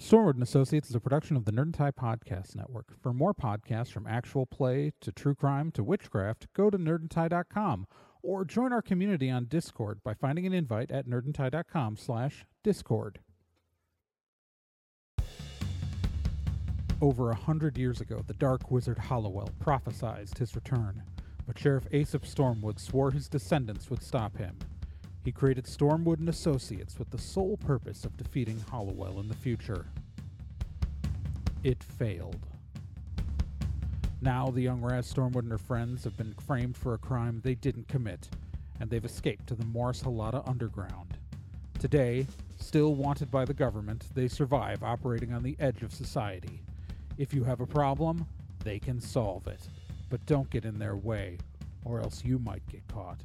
Stormwood and Associates is a production of the Nerd and Tie Podcast Network. For more podcasts from actual play to true crime to witchcraft, go to nerdandtie.com or join our community on Discord by finding an invite at nerdandtie.com slash discord. Over a hundred years ago, the dark wizard Hollowell prophesied his return, but Sheriff Aesop Stormwood swore his descendants would stop him. He created Stormwood and Associates with the sole purpose of defeating Hollowell in the future. It failed. Now the young Raz Stormwood and her friends have been framed for a crime they didn't commit, and they've escaped to the Morris Halata underground. Today, still wanted by the government, they survive operating on the edge of society. If you have a problem, they can solve it. But don't get in their way, or else you might get caught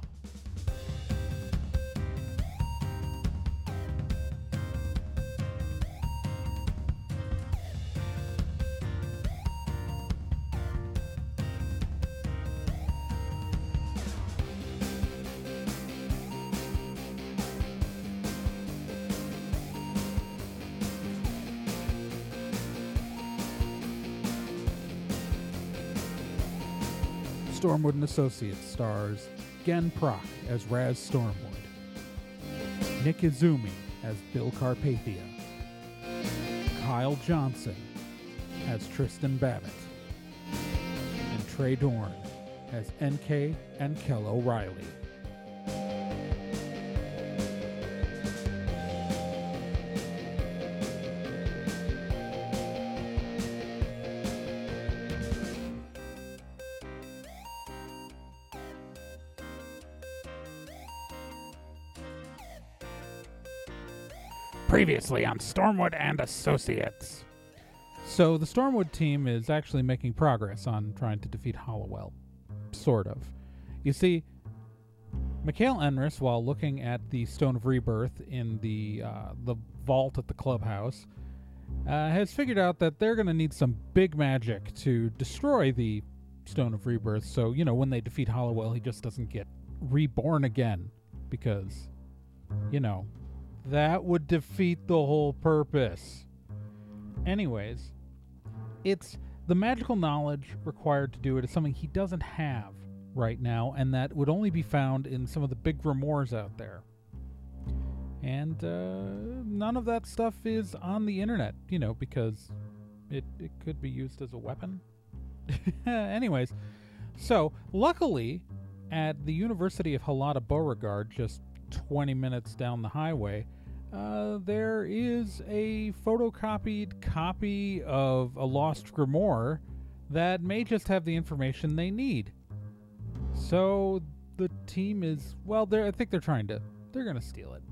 Stormwood and Associates stars Gen Proc as Raz Stormwood, Nick Izumi as Bill Carpathia, Kyle Johnson as Tristan Babbitt, and Trey Dorn as NK and Kel O'Reilly. Previously on Stormwood and Associates. So the Stormwood team is actually making progress on trying to defeat Hollowell. Sort of. You see, Mikhail Enris, while looking at the Stone of Rebirth in the uh, the vault at the clubhouse, uh, has figured out that they're going to need some big magic to destroy the Stone of Rebirth. So you know, when they defeat Hollowell, he just doesn't get reborn again because, you know, that would defeat the whole purpose. Anyways, it's the magical knowledge required to do it is something he doesn't have right now, and that would only be found in some of the big grimoires out there. And uh, none of that stuff is on the internet, you know, because it, it could be used as a weapon. Anyways, so luckily, at the University of Halata Beauregard, just 20 minutes down the highway, uh, there is a photocopied copy of a lost grimoire that may just have the information they need. So the team is well, they I think they're trying to they're going to steal it.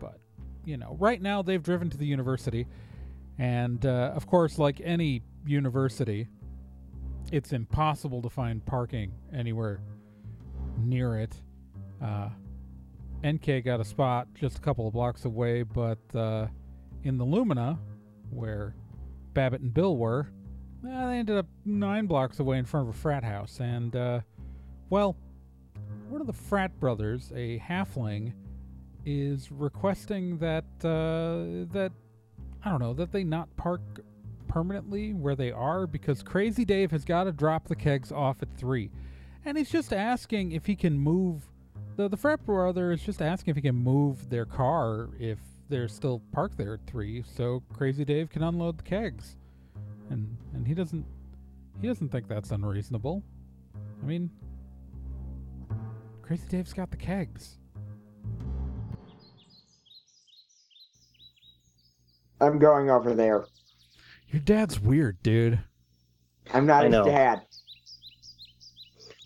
But, you know, right now they've driven to the university and uh, of course like any university, it's impossible to find parking anywhere near it. Uh, NK got a spot just a couple of blocks away, but uh, in the Lumina, where Babbitt and Bill were, uh, they ended up nine blocks away in front of a frat house. And, uh, well, one of the frat brothers, a halfling, is requesting that uh, that I don't know that they not park permanently where they are because Crazy Dave has got to drop the kegs off at three, and he's just asking if he can move the the frat brother is just asking if he can move their car if they're still parked there at three, so Crazy Dave can unload the kegs, and and he doesn't he doesn't think that's unreasonable. I mean, Crazy Dave's got the kegs. I'm going over there. Your dad's weird, dude. I'm not I his know. dad.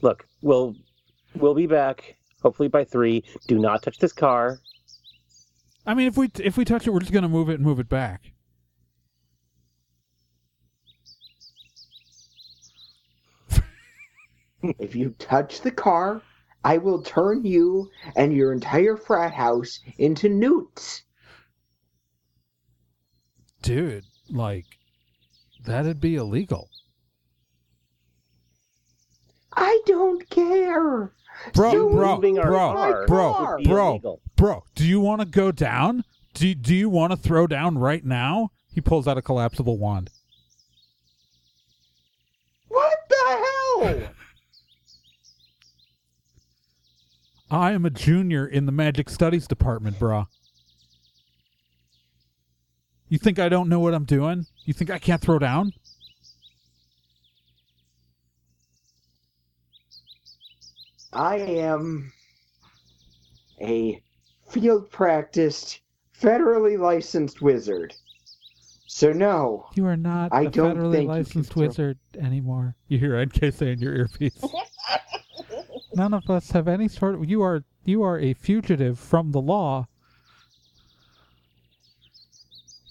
Look, we'll we'll be back hopefully by three. Do not touch this car. I mean, if we if we touch it, we're just gonna move it and move it back. If you touch the car, I will turn you and your entire frat house into newts. Dude, like that'd be illegal. I don't care. Bro, You bro, Moving our bro, car bro, would be bro, illegal. bro, do you want to go down? Do, do you want to throw down right now? He pulls out a collapsible wand. What the hell? I am a junior in the magic studies department, brah. You think I don't know what I'm doing? You think I can't throw down? I am a field practiced, federally licensed wizard. So no, You are not I a don't federally think you can licensed throw- wizard anymore. You hear NK say in your earpiece. None of us have any sort of you are you are a fugitive from the law.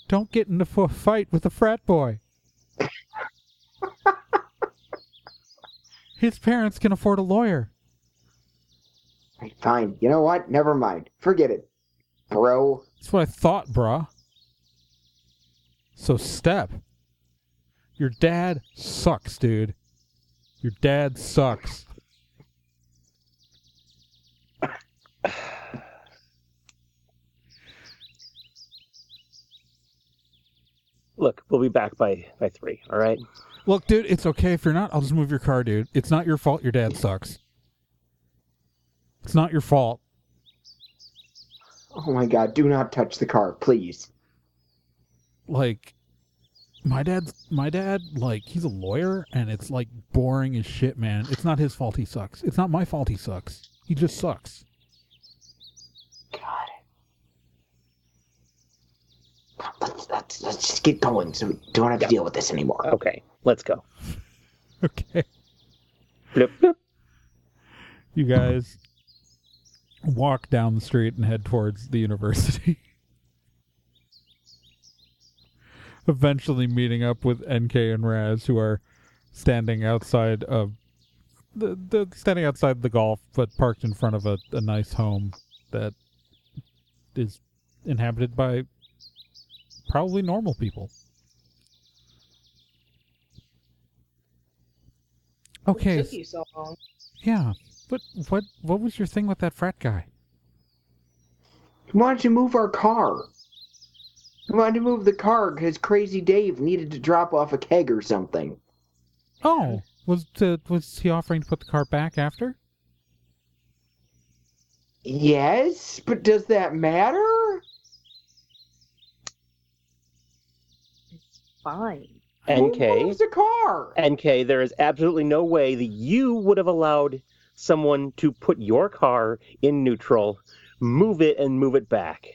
Don't get into a fight with a frat boy. His parents can afford a lawyer. Right, fine. You know what? Never mind. Forget it, bro. That's what I thought, brah. So step. Your dad sucks, dude. Your dad sucks. Look, we'll be back by by three. All right. Look, dude, it's okay if you're not. I'll just move your car, dude. It's not your fault your dad sucks. It's not your fault. Oh my god, do not touch the car, please. Like my dad's my dad, like, he's a lawyer and it's like boring as shit, man. It's not his fault he sucks. It's not my fault he sucks. He just sucks. God. Let's, let's, let's just get going so we don't have to deal with this anymore. Okay. Let's go. Okay. Bloop, bloop. You guys walk down the street and head towards the university. Eventually meeting up with NK and Raz, who are standing outside of the, the standing outside the golf, but parked in front of a, a nice home that is inhabited by probably normal people. Okay, What took you so long? yeah. But what what was your thing with that frat guy? He wanted to move our car. He wanted to move the car because Crazy Dave needed to drop off a keg or something. Oh, was to, was he offering to put the car back after? Yes, but does that matter? It's fine. Who NK. moves the car? NK, there is absolutely no way that you would have allowed someone to put your car in neutral, move it, and move it back.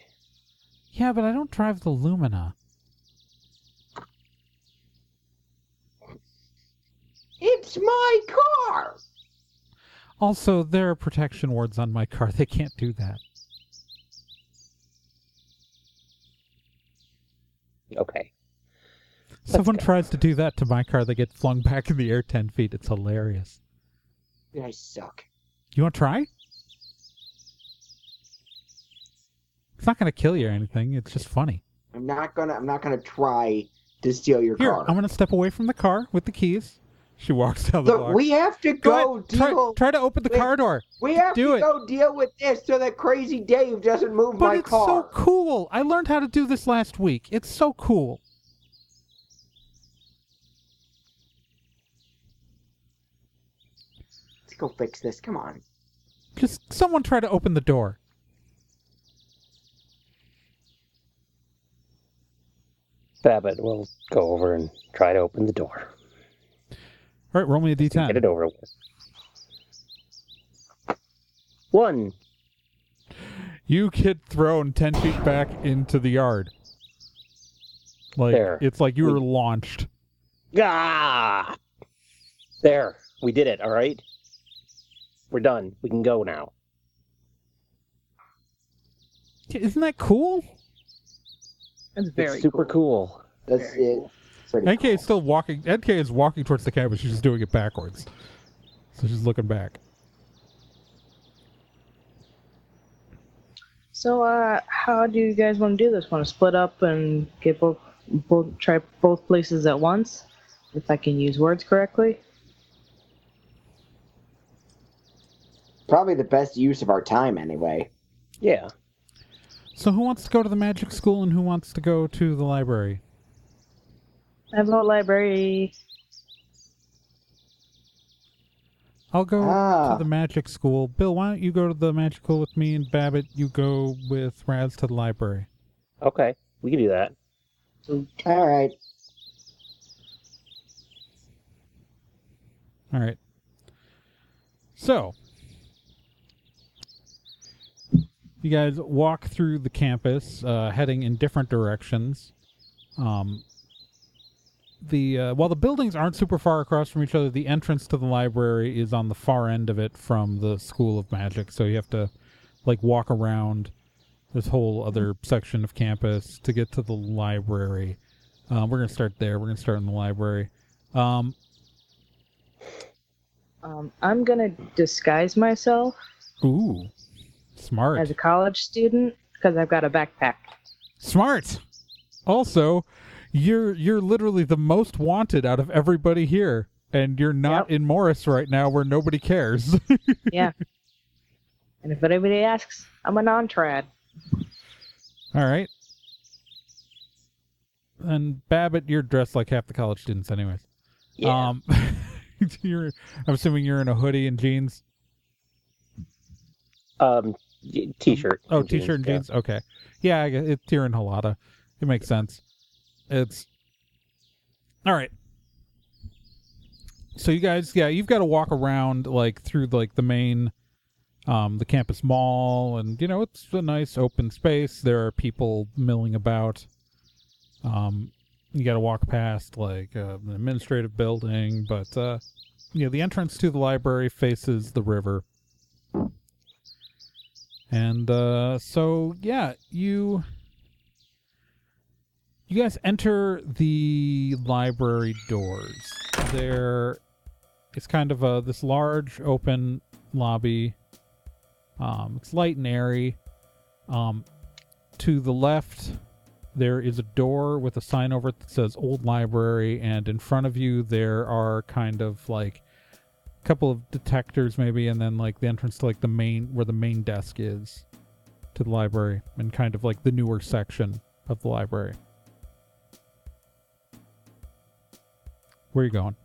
Yeah, but I don't drive the Lumina. It's my car. Also, there are protection wards on my car. They can't do that. Okay. Someone go. tries to do that to my car, they get flung back in the air ten feet. It's hilarious. I suck. You want to try? It's not going to kill you or anything. It's just funny. I'm not gonna. I'm not gonna try to steal your Here, car. I'm going to step away from the car with the keys. She walks down the Look, block. we have to Go go, ahead. Try, deal. try to open the car door. we have do to it. go deal with this so that Crazy Dave doesn't move But my it's so cool. I learned how to do this last week. It's so cool. Let's go fix this. Come on. Just someone try to open the door. Babbitt will go over and try to open the door. All right, roll me a d10. Get it over with. One. You get thrown 10 feet back into the yard. Like, There. it's like you We- were launched. Ah! There. We did it, all right? We're done. We can go now. Isn't that cool? That's very it's super cool. That's Very it. cool. Pretty NK cool. is still walking. NK is walking towards the cabin. She's just doing it backwards. So she's looking back. So, uh, how do you guys want to do this? Want to split up and get both, both try both places at once? If I can use words correctly. Probably the best use of our time, anyway. Yeah. So who wants to go to the magic school and who wants to go to the library? I vote library. I'll go Ah. to the magic school. Bill, why don't you go to the magic school with me and Babbitt, you go with Raz to the library. Okay, we can do that. All right. All right. So, you guys walk through the campus, uh, heading in different directions. Um, the uh, while the buildings aren't super far across from each other, the entrance to the library is on the far end of it from the School of Magic. So you have to like walk around this whole other section of campus to get to the library. Um, we're gonna start there. We're gonna start in the library. Um, Um, I'm gonna disguise myself Ooh, smart. as a college student because I've got a backpack. Smart. Also, you're you're literally the most wanted out of everybody here, and you're not Yep. in Morris right now, where nobody cares. Yeah. and if anybody asks, I'm a non-trad. All right. And Babbitt, you're dressed like half the college students, anyways. Yeah. Um, you're. I'm assuming you're in a hoodie and jeans. Um, y- t-shirt. Oh, and t-shirt and yeah. jeans. Okay. Yeah, I guess it's you're in Halata. It makes sense. It's all right. So you guys, yeah, you've got to walk around like through like the main, um, the campus mall, and you know it's a nice open space. There are people milling about. Um, you got to walk past like uh, an administrative building, but uh, you know the entrance to the library faces the river. And uh, so, yeah, you you guys enter the library doors. There, it's kind of a this large open lobby. Um, it's light and airy. Um, to the left, there is a door with a sign over it that says "Old Library," and in front of you there are kind of like couple of detectors, maybe, and then like the entrance to like the main where the main desk is to the library, and kind of like the newer section of the library. Where are you going?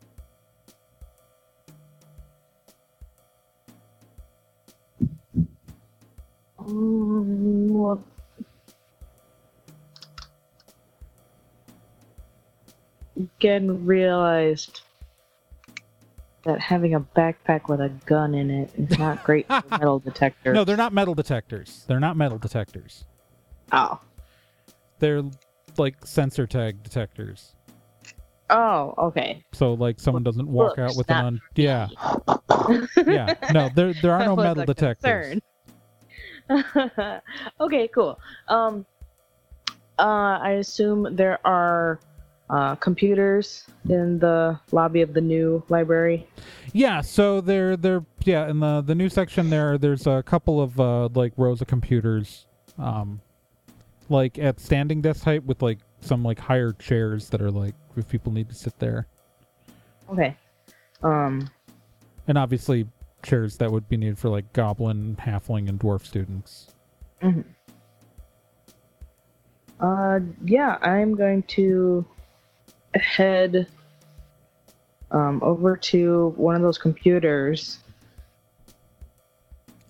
Um, again, realized that having a backpack with a gun in it is not great for metal detectors. No, they're not metal detectors. They're not metal detectors. Oh. They're like sensor tag detectors. Oh, okay. So like someone doesn't walk out Looks, with an not un- yeah yeah no there there are That no metal detectors. concern. okay, cool. Um, uh, I assume there are uh, computers in the lobby of the new library. Yeah, so they're they're yeah in the the new section there there's a couple of uh like rows of computers, um, like at standing desk height with like some like higher chairs that are like if people need to sit there, Okay. Um, and obviously chairs that would be needed for like goblin, halfling, and dwarf students. uh, yeah, I'm going to head um, over to one of those computers.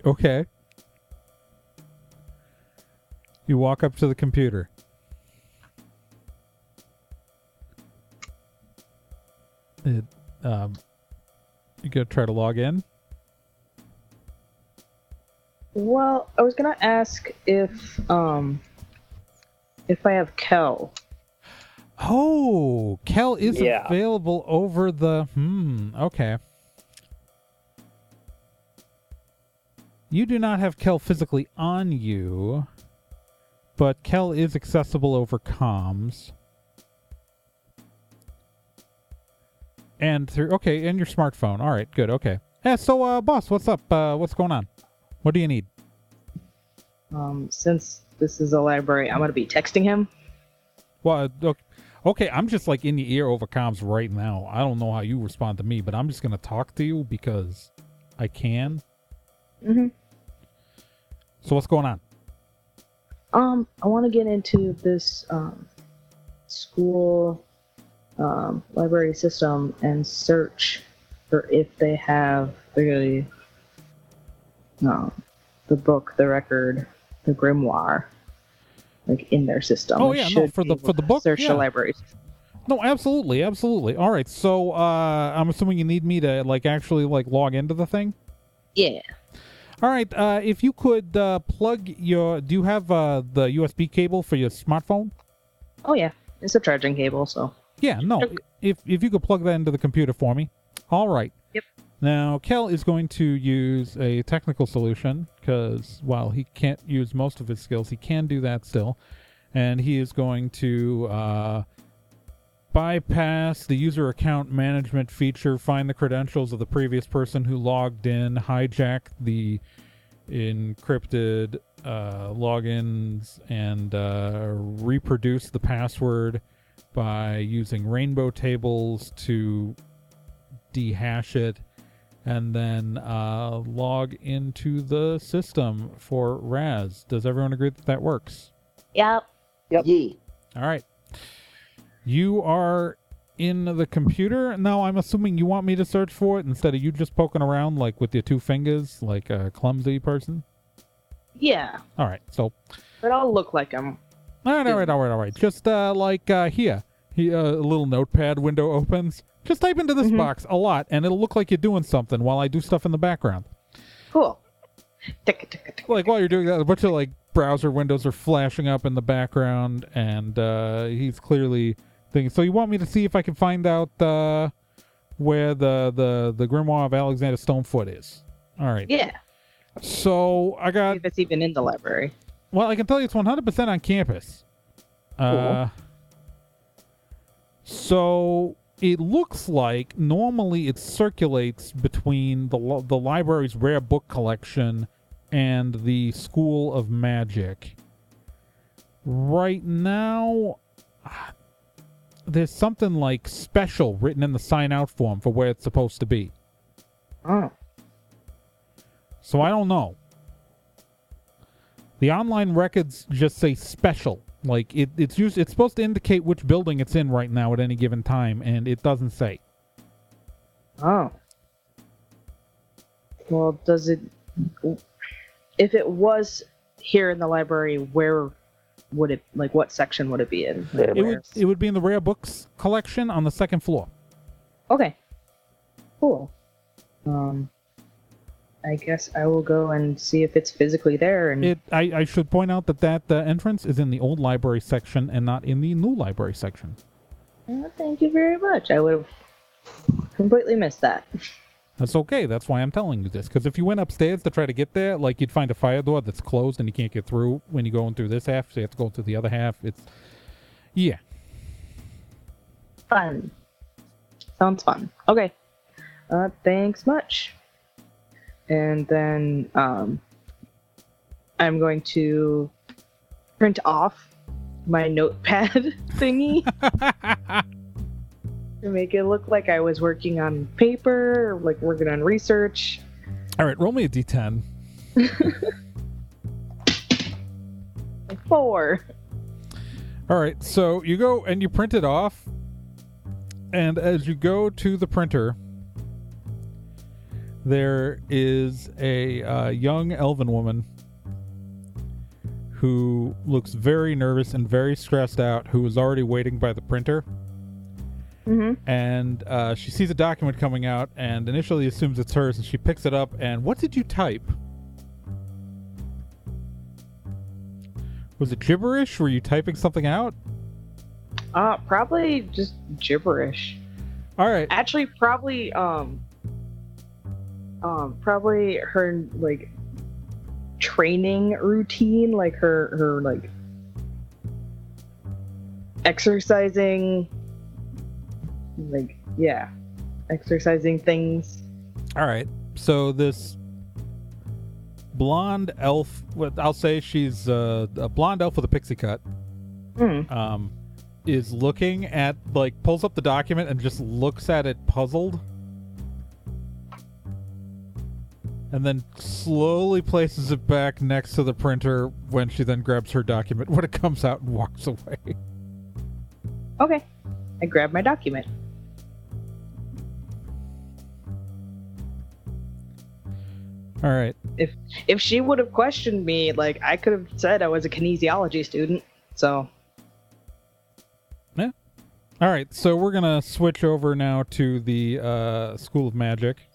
Okay. You walk up to the computer. It, um, you gonna try to log in? Well, I was gonna ask if um if I have Kel. Oh, Kel is Yeah. available over the. Hmm. Okay. You do not have Kel physically on you, but Kel is accessible over comms. And through okay, and your smartphone. All right, good. Okay. Yeah. So, uh, boss, what's up? Uh, what's going on? What do you need? Um, since this is a library, I'm gonna be texting him. Well, uh, okay, okay, I'm just like in your ear over comms right now. I don't know how you respond to me, but I'm just gonna talk to you because I can. Mm-hmm. So what's going on? Um, I want to get into this um, school um, library system and search for if they have the um, the book, the record, the grimoire, like in their system. Oh, yeah, no, for the- for the book, search yeah. the library. No, absolutely, absolutely. All right, so uh, I'm assuming you need me to like actually like log into the thing. Yeah. All right, uh, if you could uh, plug your, do you have uh, the USB cable for your smartphone? Oh yeah, it's a charging cable, so Yeah, no. If if you could plug that into the computer for me. All right. Yep. Now, Kel is going to use a technical solution because while he can't use most of his skills, he can do that still, and he is going to uh, bypass the user account management feature, find the credentials of the previous person who logged in, hijack the encrypted uh, logins, and uh, reproduce the password by using rainbow tables to dehash it and then uh, log into the system for Raz. Does everyone agree that that works? yep. Yep. Yee. All right. You are in the computer. Now, I'm assuming you want me to search for it instead of you just poking around like with your two fingers like a clumsy person. Yeah, All right. So, but I'll look like I'm. all right, all right, all right, all right. Just uh, like uh, here, he, uh, a little notepad window opens. Just type into this Mhm. box a lot, and it'll look like you're doing something while I do stuff in the background. Cool. Like while you're doing that, a bunch of like browser windows are flashing up in the background, and uh, he's clearly thinking. So you want me to see if I can find out uh, where the the the grimoire of Alexander Stonefoot is? All right. Yeah, So I got. if it's even in the library. Well, I can tell you it's 100% on campus. Uh, so it looks like normally it circulates between the the library's rare book collection and the School of Magic. Right now, there's something like special written in the sign out form for where it's supposed to be. Oh, So I don't know. The online records just say special. Like it, it's used. It's supposed to indicate which building it's in right now at any given time, and it doesn't say. oh. Well, does it? If it was here in the library, where would it? Like, what section would it be in? Like, It It where? would. It would be in the rare books collection on the second floor. Okay. Cool. Um, I guess I will go and see if it's physically there. And It. I, I should point out that that uh, entrance is in the old library section and not in the new library section. Oh, thank you very much. I would have completely missed that. That's okay. That's why I'm telling you this. Because if you went upstairs to try to get there, like you'd find a fire door that's closed and you can't get through when you're going through this half, so you have to go through the other half. It's. Yeah. Fun. Sounds fun. Okay. Uh, thanks much. And then um, I'm going to print off my notepad thingy to make it look like I was working on paper, or like working on research. All right, roll me a d10. Four. All right, so you go and you print it off, and as you go to the printer, there is a uh, young elven woman who looks very nervous and very stressed out, who is already waiting by the printer. Mm-hmm. and uh, she sees a document coming out and initially assumes it's hers and she picks it up and what did you type was it gibberish were you typing something out Uh, probably just gibberish. all right actually probably um um probably her like training routine like her her like exercising like yeah exercising things. All right. So this blonde elf what i'll say she's uh, a blonde elf with a pixie cut Hmm. um is looking at like pulls up the document and just looks at it puzzled and then slowly places it back next to the printer when she then grabs her document when it comes out and walks away. Okay. I grab my document. All right. If if she would have questioned me, like I could have said I was a kinesiology student. So Yeah. All right, so we're gonna switch over now to the uh, School of Magic,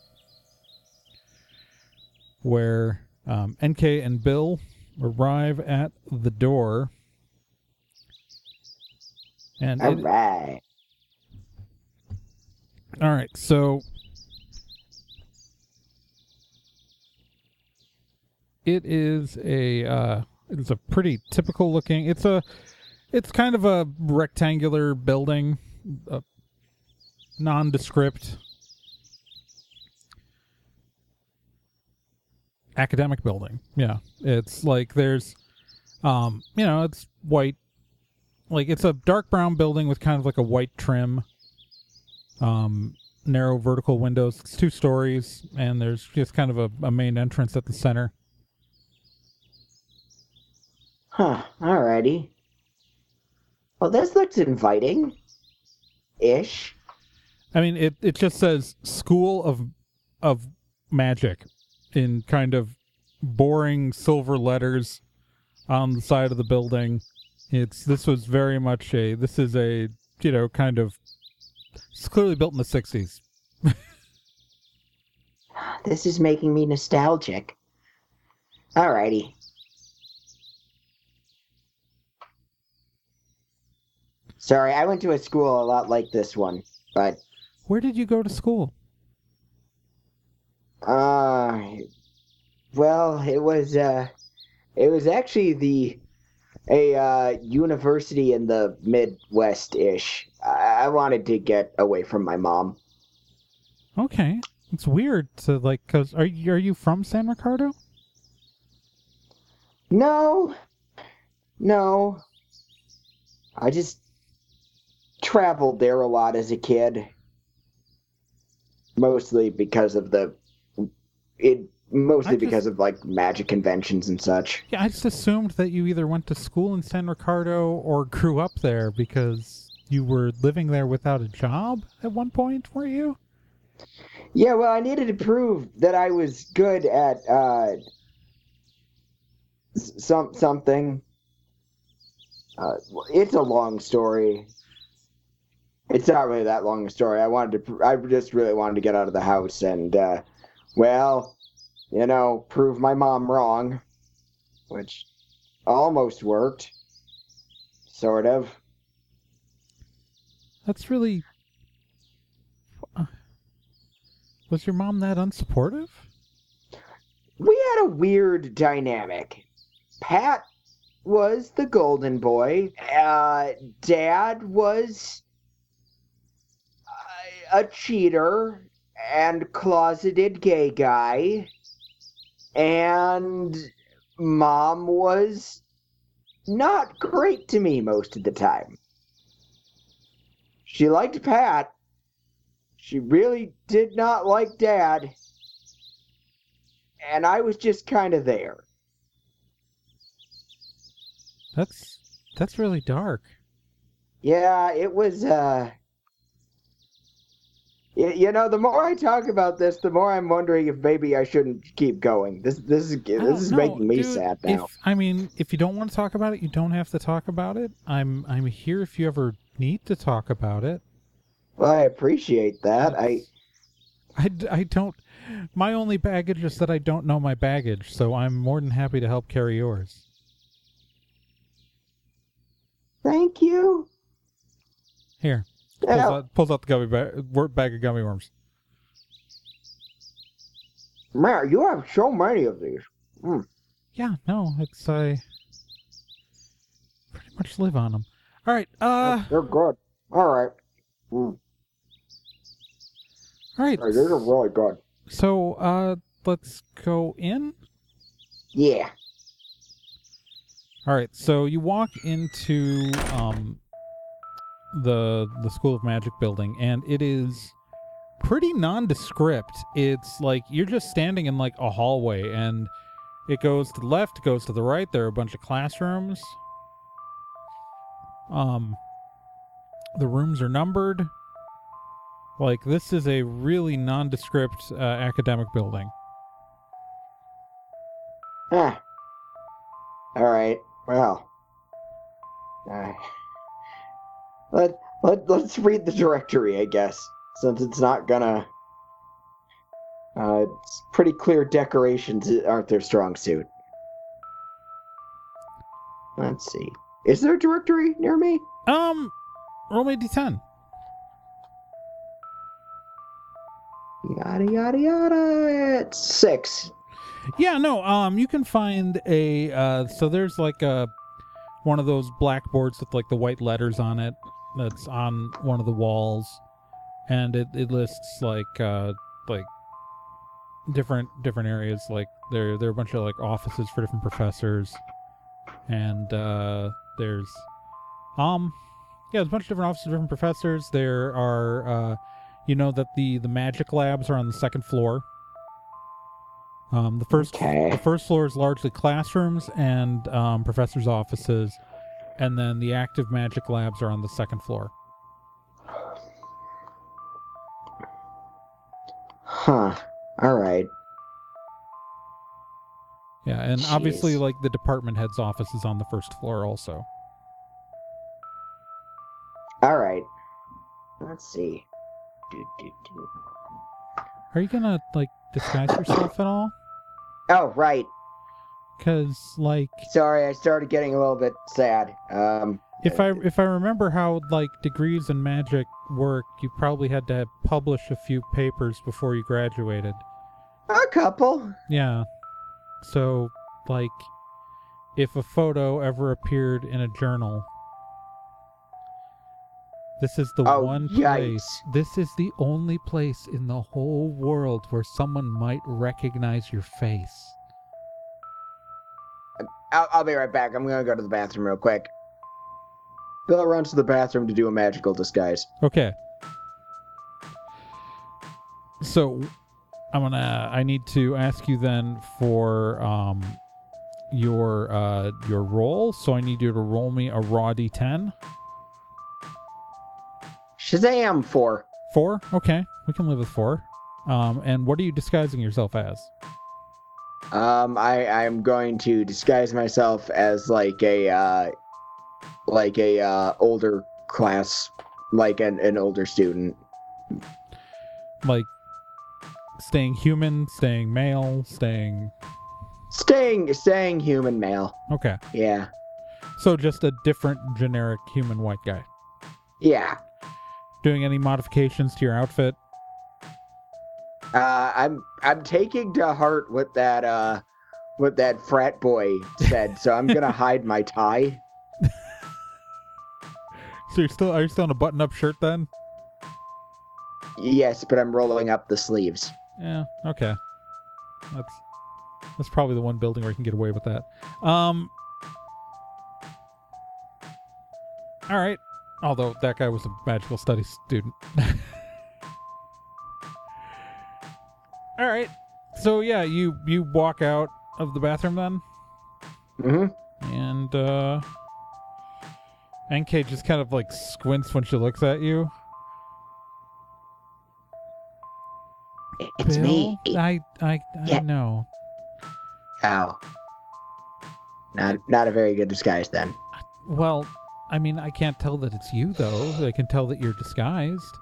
where um, NK and Bill arrive at the door, and All it- right. all right, so it is a uh, it's a pretty typical looking. It's a it's kind of a rectangular building, a nondescript academic building. Yeah, it's like there's, um, you know, it's white, like it's a dark brown building with kind of like a white trim. Um, narrow vertical windows. It's two stories, and there's just kind of a, a main entrance at the center. Huh. Alrighty. Well, this looks inviting. Ish. I mean, it, it just says School of of Magic in kind of boring silver letters on the side of the building. It's this was very much a this is a you know kind of it's clearly built in the sixties. This is making me nostalgic. Alrighty. Sorry, I went to a school a lot like this one, but Where did you go to school? Uh well, it was uh it was actually the a uh university in the Midwest ish. I-, I wanted to get away from my mom. Okay, it's weird to like because are you are you from San Ricardo? No. No. I just traveled there a lot as a kid. Mostly because of the it mostly just- because of like magic conventions and such. Yeah, I just assumed that you either went to school in San Ricardo or grew up there because you were living there without a job at one point, were you? Yeah, well, I needed to prove that I was good at uh some something. Uh, it's a long story. It's not really that long a story. I wanted to. I just really wanted to get out of the house and, uh, well, you know, prove my mom wrong, which almost worked. Sort of. That's really. Uh, Was your mom that unsupportive? we had a weird dynamic. Pat was the golden boy. Uh, Dad was a, a cheater and closeted gay guy. And Mom was not great to me most of the time. She liked Pat. She really did not like Dad and I was just kind of there. That's that's really dark. Yeah, it was. uh You know, the more I talk about this, the more I'm wondering if maybe I shouldn't keep going. This, this is, this is know, making me dude. sad now. If, I mean, if you don't want to talk about it, you don't have to talk about it. I'm I'm here if you ever need to talk about it. Well, I appreciate that. I, I I don't. My only baggage is that I don't know my baggage, so I'm more than happy to help carry yours. thank you. Here, pulls out, pulls out the gummy bag, bag of gummy worms. man, you have so many of these. Yeah, no, it's I pretty much live on them. All right, uh, They're good. All right. Mm, all right. these are really good. So, uh, let's go in. Yeah. All right, so you walk into um the the School of Magic building, and it is pretty nondescript. It's like you're just standing in like a hallway and it goes to the left, goes to the right. There are a bunch of classrooms. Um the rooms are numbered. Like this is a really nondescript uh, academic building. Ah. All right. Well. Uh, let let let's read the directory, I guess, since it's not gonna. Uh, it's pretty clear decorations aren't their strong suit. Let's see. Is there a directory near me? Um roll me a d10. Yada yada yada. It's six. Yeah, no. Um, you can find a. Uh, so there's like a one of those blackboards with like the white letters on it. That's on one of the walls, and it, it lists like uh like different different areas. Like there there are a bunch of like offices for different professors, and uh there's um yeah, there's a bunch of different offices, for different professors. There are uh you know that the the magic labs are on the second floor. Um, the first Okay. the first floor is largely classrooms and um, professors' offices, and then the active magic labs are on the second floor. Huh. All right. Yeah, and obviously, like the department head's office is on the first floor also. All right. Let's see. Do, do, do. Are you gonna like disguise yourself at all? Oh, right. Because like, Sorry, I started getting a little bit sad. Um, if I if I remember how like degrees in magic work, you probably had to publish a few papers before you graduated. a couple. Yeah. So, like, if a photo ever appeared in a journal, this is the Oh, one yikes. place. This is the only place in the whole world where someone might recognize your face. I'll, I'll be right back. I'm gonna go to the bathroom real quick. Bill runs to the bathroom to do a magical disguise. Okay. So, I'm gonna. I need to ask you then for um your uh your roll. So I need you to roll me a raw d10. Shazam four. Four? Okay, we can live with four. Um, and what are you disguising yourself as? Um, I I'm going to disguise myself as like a uh, like a uh, older class, like an, an older student. Like staying human, staying male, staying. Staying staying human male. Okay, Yeah. so just a different generic human white guy. Yeah. Doing any modifications to your outfit? Uh, I'm I'm taking to heart what that uh what that frat boy said, so I'm gonna hide my tie. So you're still are you still in a button-up shirt then? Yes, but I'm rolling up the sleeves. Yeah. Okay. That's that's probably the one building where you can get away with that. Um. All right. Although that guy was a magical studies student. all right. So yeah, you you walk out of the bathroom then, Mm-hmm. and uh, NK just kind of like squints when she looks at you. It's Bill, me. I I I Yeah. know. Oh. Not not a very good disguise then. Well, I mean, I can't tell that it's you though. I can tell that you're disguised.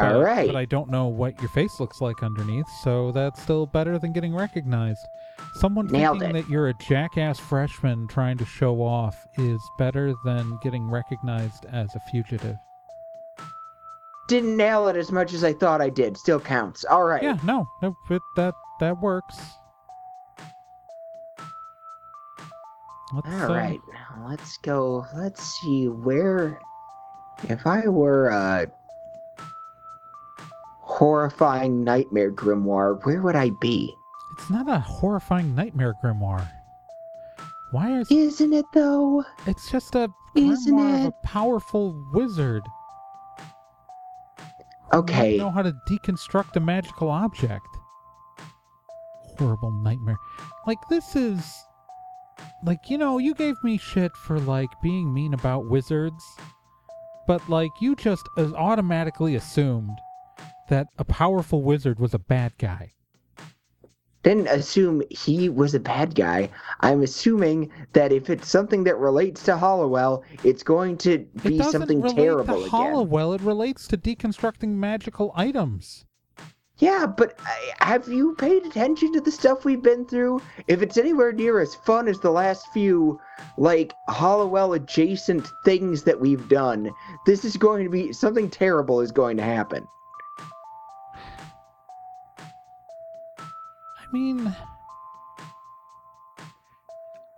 But, All right. But I don't know what your face looks like underneath, so that's still better than getting recognized. Someone Nailed thinking it. that you're a jackass freshman trying to show off is better than getting recognized as a fugitive. Didn't nail it as much as I thought I did. Still counts. All right. Yeah, no, no it, that that works. Let's, All uh, right. Now let's go. Let's see where. If I were a horrifying nightmare grimoire, where would I be? It's not a horrifying nightmare grimoire. Why is Isn't it though? It's just a Isn't grimoire of a powerful wizard Okay. know how to deconstruct a magical object. Horrible nightmare. Like this is like you know, you gave me shit for like being mean about wizards, but like you just uh, automatically assumed that a powerful wizard was a bad guy. Didn't assume he was a bad guy. I'm assuming that if it's something that relates to Hollowell, it's going to It be doesn't something relate terrible to again. Hollowell. It relates to deconstructing magical items. Yeah, but have you paid attention to the stuff we've been through? If it's anywhere near as fun as the last few, like, Hollowell adjacent things that we've done, this is going to be something terrible is going to happen. I mean,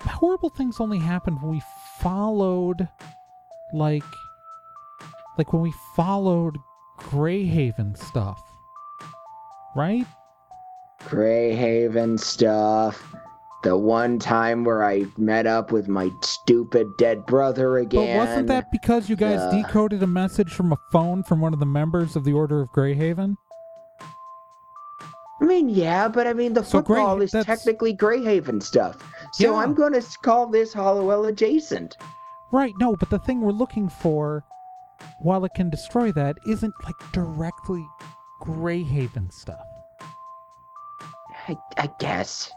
horrible things only happened when we followed, like, like when we followed Greyhaven stuff, right? Greyhaven stuff. The one time where I met up with my stupid dead brother again. But wasn't that because you guys uh, decoded a message from a phone from one of the members of the Order of Greyhaven? I mean, yeah, but I mean, the So Grey- football is that's- technically Greyhaven stuff. So Yeah. I'm going to call this Hollowell adjacent. Right, no, but the thing we're looking for, while it can destroy that, isn't like directly Greyhaven stuff. I, I guess.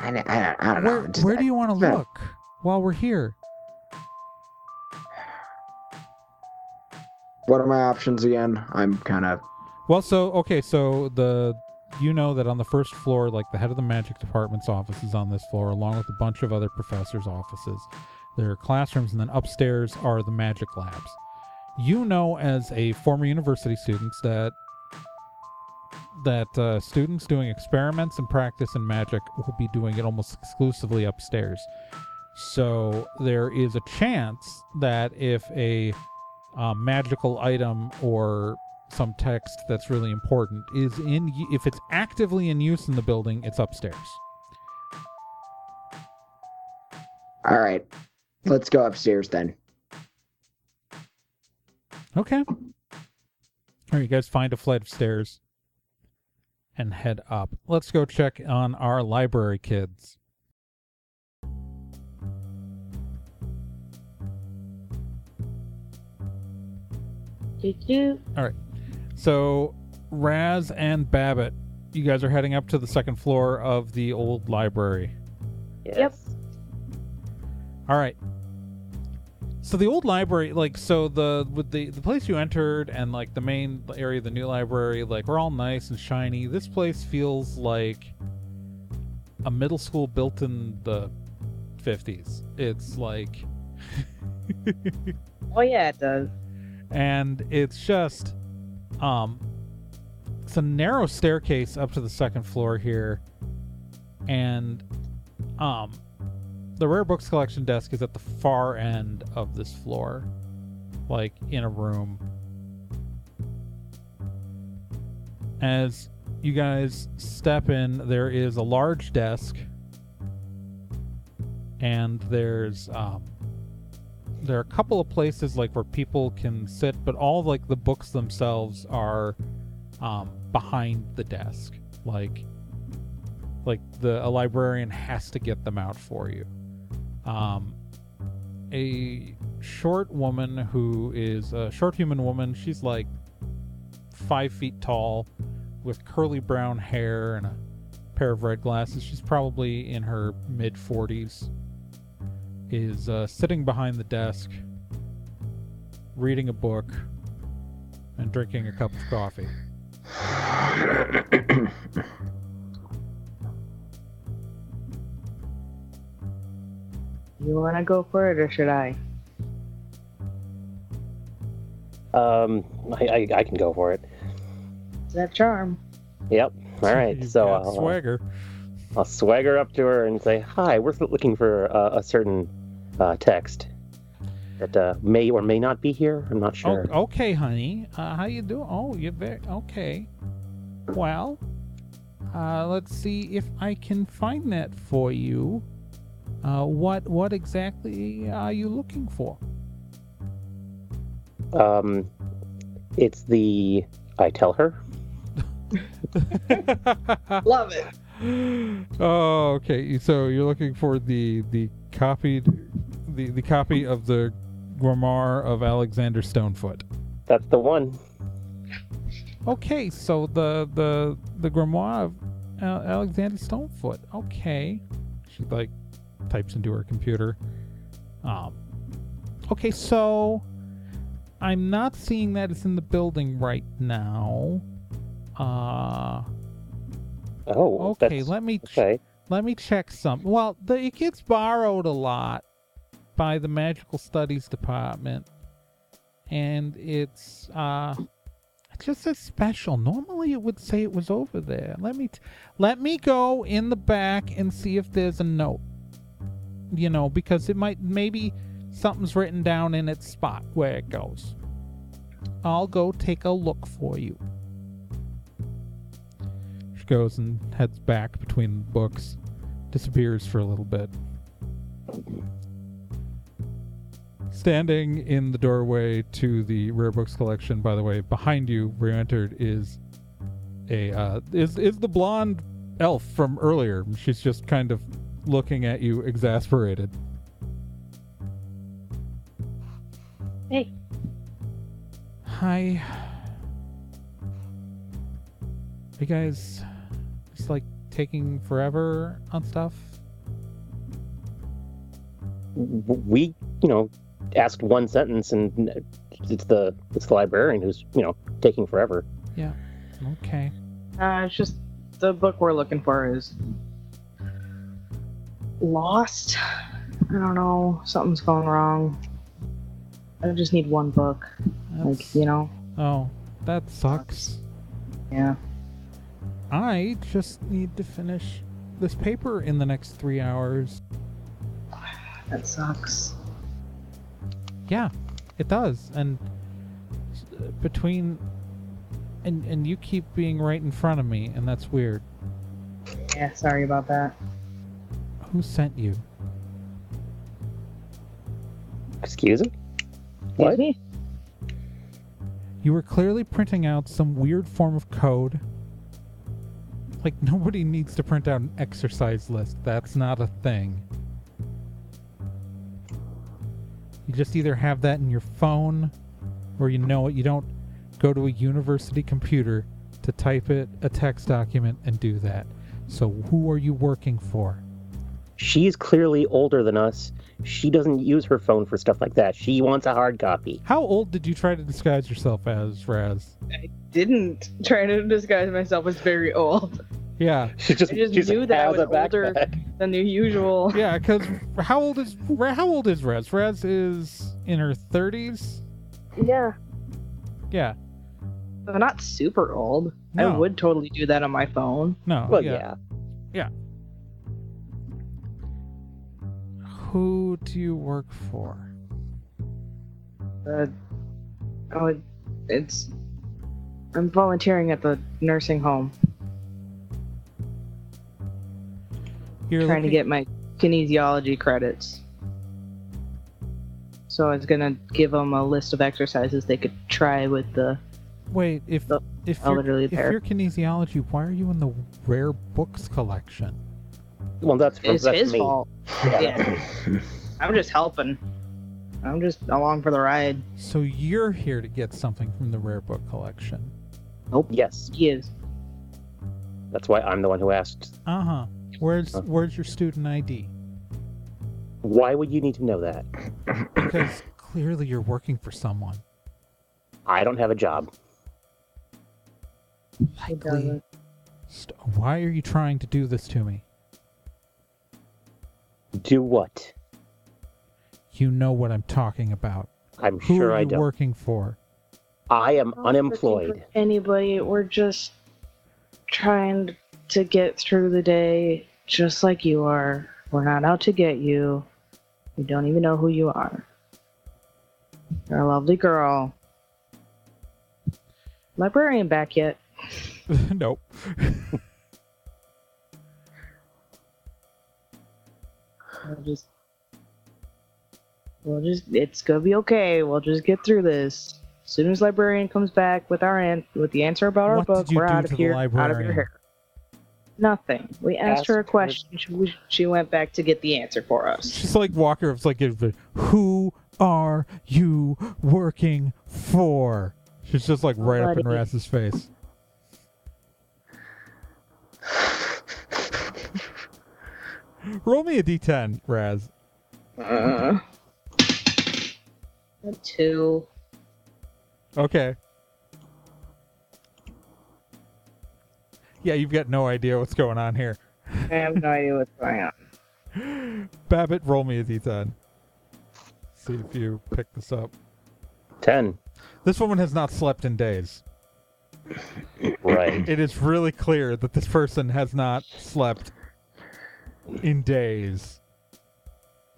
I, don't- I, don't- I don't Where, know. Just- where do you want to look while we're here? What are my options again? I'm kind of. Well, so okay, so the you know that on the first floor, like the head of the magic department's office is on this floor, along with a bunch of other professors' offices. There are classrooms, and then upstairs are the magic labs. You know, as a former university student, that that uh, students doing experiments and practice in magic will be doing it almost exclusively upstairs. So there is a chance that if a uh, magical item or some text that's really important is in if it's actively in use in the building it's upstairs All right. Let's go upstairs then. okay all right you guys find a flight of stairs and head up let's go check on our library kids Doo-doo. So raz and babbitt you guys are heading up to the second floor of the old library Yes. All right. So the old library, like, so the with the the place you entered and like the main area of the new library, like, we're all nice and shiny. This place feels like a middle school built in the fifties. It's like, Oh yeah, it does. and it's just, um, it's a narrow staircase up to the second floor here, and um the rare books collection desk is at the far end of this floor like in a room. As you guys step in there is a large desk. And there's um there are a couple of places like where people can sit but all like the books themselves are um behind the desk. Like like the a librarian has to get them out for you. Um a short woman who is a short human woman she's like five feet tall with curly brown hair and a pair of red glasses. She's probably in her mid 40s is uh, sitting behind the desk reading a book and drinking a cup of coffee You want to go for it, or should I? Um, I, I, I can go for it. that charm? Yep. All right. You've So got I'll, uh, swagger I'll swagger up to her and say, "Hi, we're looking for uh, a certain uh, text that uh, may or may not be here. I'm not sure." Oh, okay, honey. Uh, how you doing? Oh, you're very okay. Well, uh, let's see if I can find that for you. Uh, what what exactly are you looking for? Um, It's the. I tell her. Love it. Oh, okay. So you're looking for the the copied the the copy of the Grimoire of Alexander Stonefoot. That's the one. Okay, so the the the Grimoire of Alexander Stonefoot. Okay, she like types into her computer. Um. Okay, so I'm not seeing that it's in the building right now. Uh. Oh, Okay, let me ch- okay. let me check some. Well, the, it gets borrowed a lot by the Magical Studies Department, and it's uh, it just says special. Normally, it would say it was over there. Let me t- let me go in the back and see if there's a note. You know, because it might maybe something's written down in its spot where it goes. I'll go take a look for you. Goes and heads back between books, disappears for a little bit. Standing in the doorway to the rare books collection, by the way, behind you, where you entered, is a uh, is is the blonde elf from earlier. She's just kind of looking at you, exasperated. Hey, Hi. You guys taking forever on stuff? We, you know, asked one sentence, and it's the it's the librarian who's, you know, taking forever. Yeah. Okay. uh, it's just the book we're looking for is lost. I don't know. Something's going wrong. I just need one book. Like, you know? oh, that sucks. Yeah. I just need to finish this paper in the next three hours. That sucks. Yeah, it does. And uh, between and and you keep being right in front of me, and that's weird. Yeah, sorry about that. Who sent you? Excuse me? What? You were clearly printing out some weird form of code. Like nobody needs to print out an exercise list. That's not a thing. You just either have that in your phone or you know it. You don't go to a university computer to type it a text document and do that. So who are you working for? She's clearly older than us. She doesn't use her phone for stuff like that. She wants a hard copy. How old did you try to disguise yourself as, Raz? I didn't try to disguise myself as very old Yeah, She just, I just she just knew that I was older. backpack. than the usual. yeah. Because how old is how old is Raz? Raz is in her thirties. Yeah. Yeah. I'm not super old. No. I would totally do that on my phone. No. Well, yeah. yeah. Who do you work for? Uh, oh, it's. I'm volunteering at the nursing home, You're trying to get my kinesiology credits. So I was gonna give them a list of exercises they could try with the Wait, if the if you're, elderly if you're kinesiology, why are you in the rare books collection? Well, that's for, It's that's his me. fault. Yeah. I'm just helping. I'm just along for the ride. So you're here to get something from the rare book collection. Nope. Yes. He is. That's why I'm the one who asked. Uh huh. Where's Where's your student ID? Why would you need to know that? Because clearly you're working for someone. I don't have a job. He Likely. doesn't. St- why are you trying to do this to me? Do what? You know what I'm talking about. I'm Who sure are I you don't. working for? I am Not looking unemployed. for Anybody, we're just trying to get through the day just like you are. We're not out to get you. We don't even know who you are. You're a lovely girl. Librarian back yet? nope. We'll just. We'll just. It's gonna be okay. We'll just get through this. As soon as librarian comes back with our an- with the answer about our What book, we're out of here. Out of your hair. Nothing. We asked Asked her a question. She, she went back to get the answer for us. She's like Walker. It's like, who are you working for? She's just like right up in Nobody. Raz's face. Roll me a d10, Raz. Uh, a two. Okay. Yeah, you've got no idea what's going on here. I have no idea what's going on. Babbitt, roll me a d10. See if you pick this up. Ten. This woman has not slept in days. Right. It is really clear that this person has not slept in days.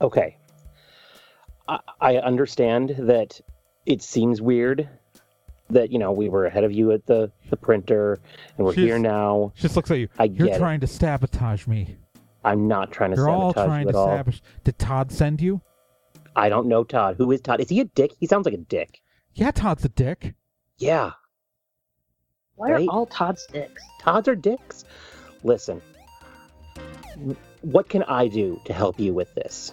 Okay. I, I understand that it seems weird that you know we were ahead of you at the the printer and we're She's- here now. She just looks at you. I You're get it. trying to sabotage me. I'm not trying to You're all sabotage trying you to all. sabotage. Did Todd send you? I don't know Todd. Who is Todd? Is he a dick? He sounds like a dick. Yeah, Todd's a dick. Yeah. Why Right. are all Todd's dicks? Todds are dicks. Listen. What can I do to help you with this?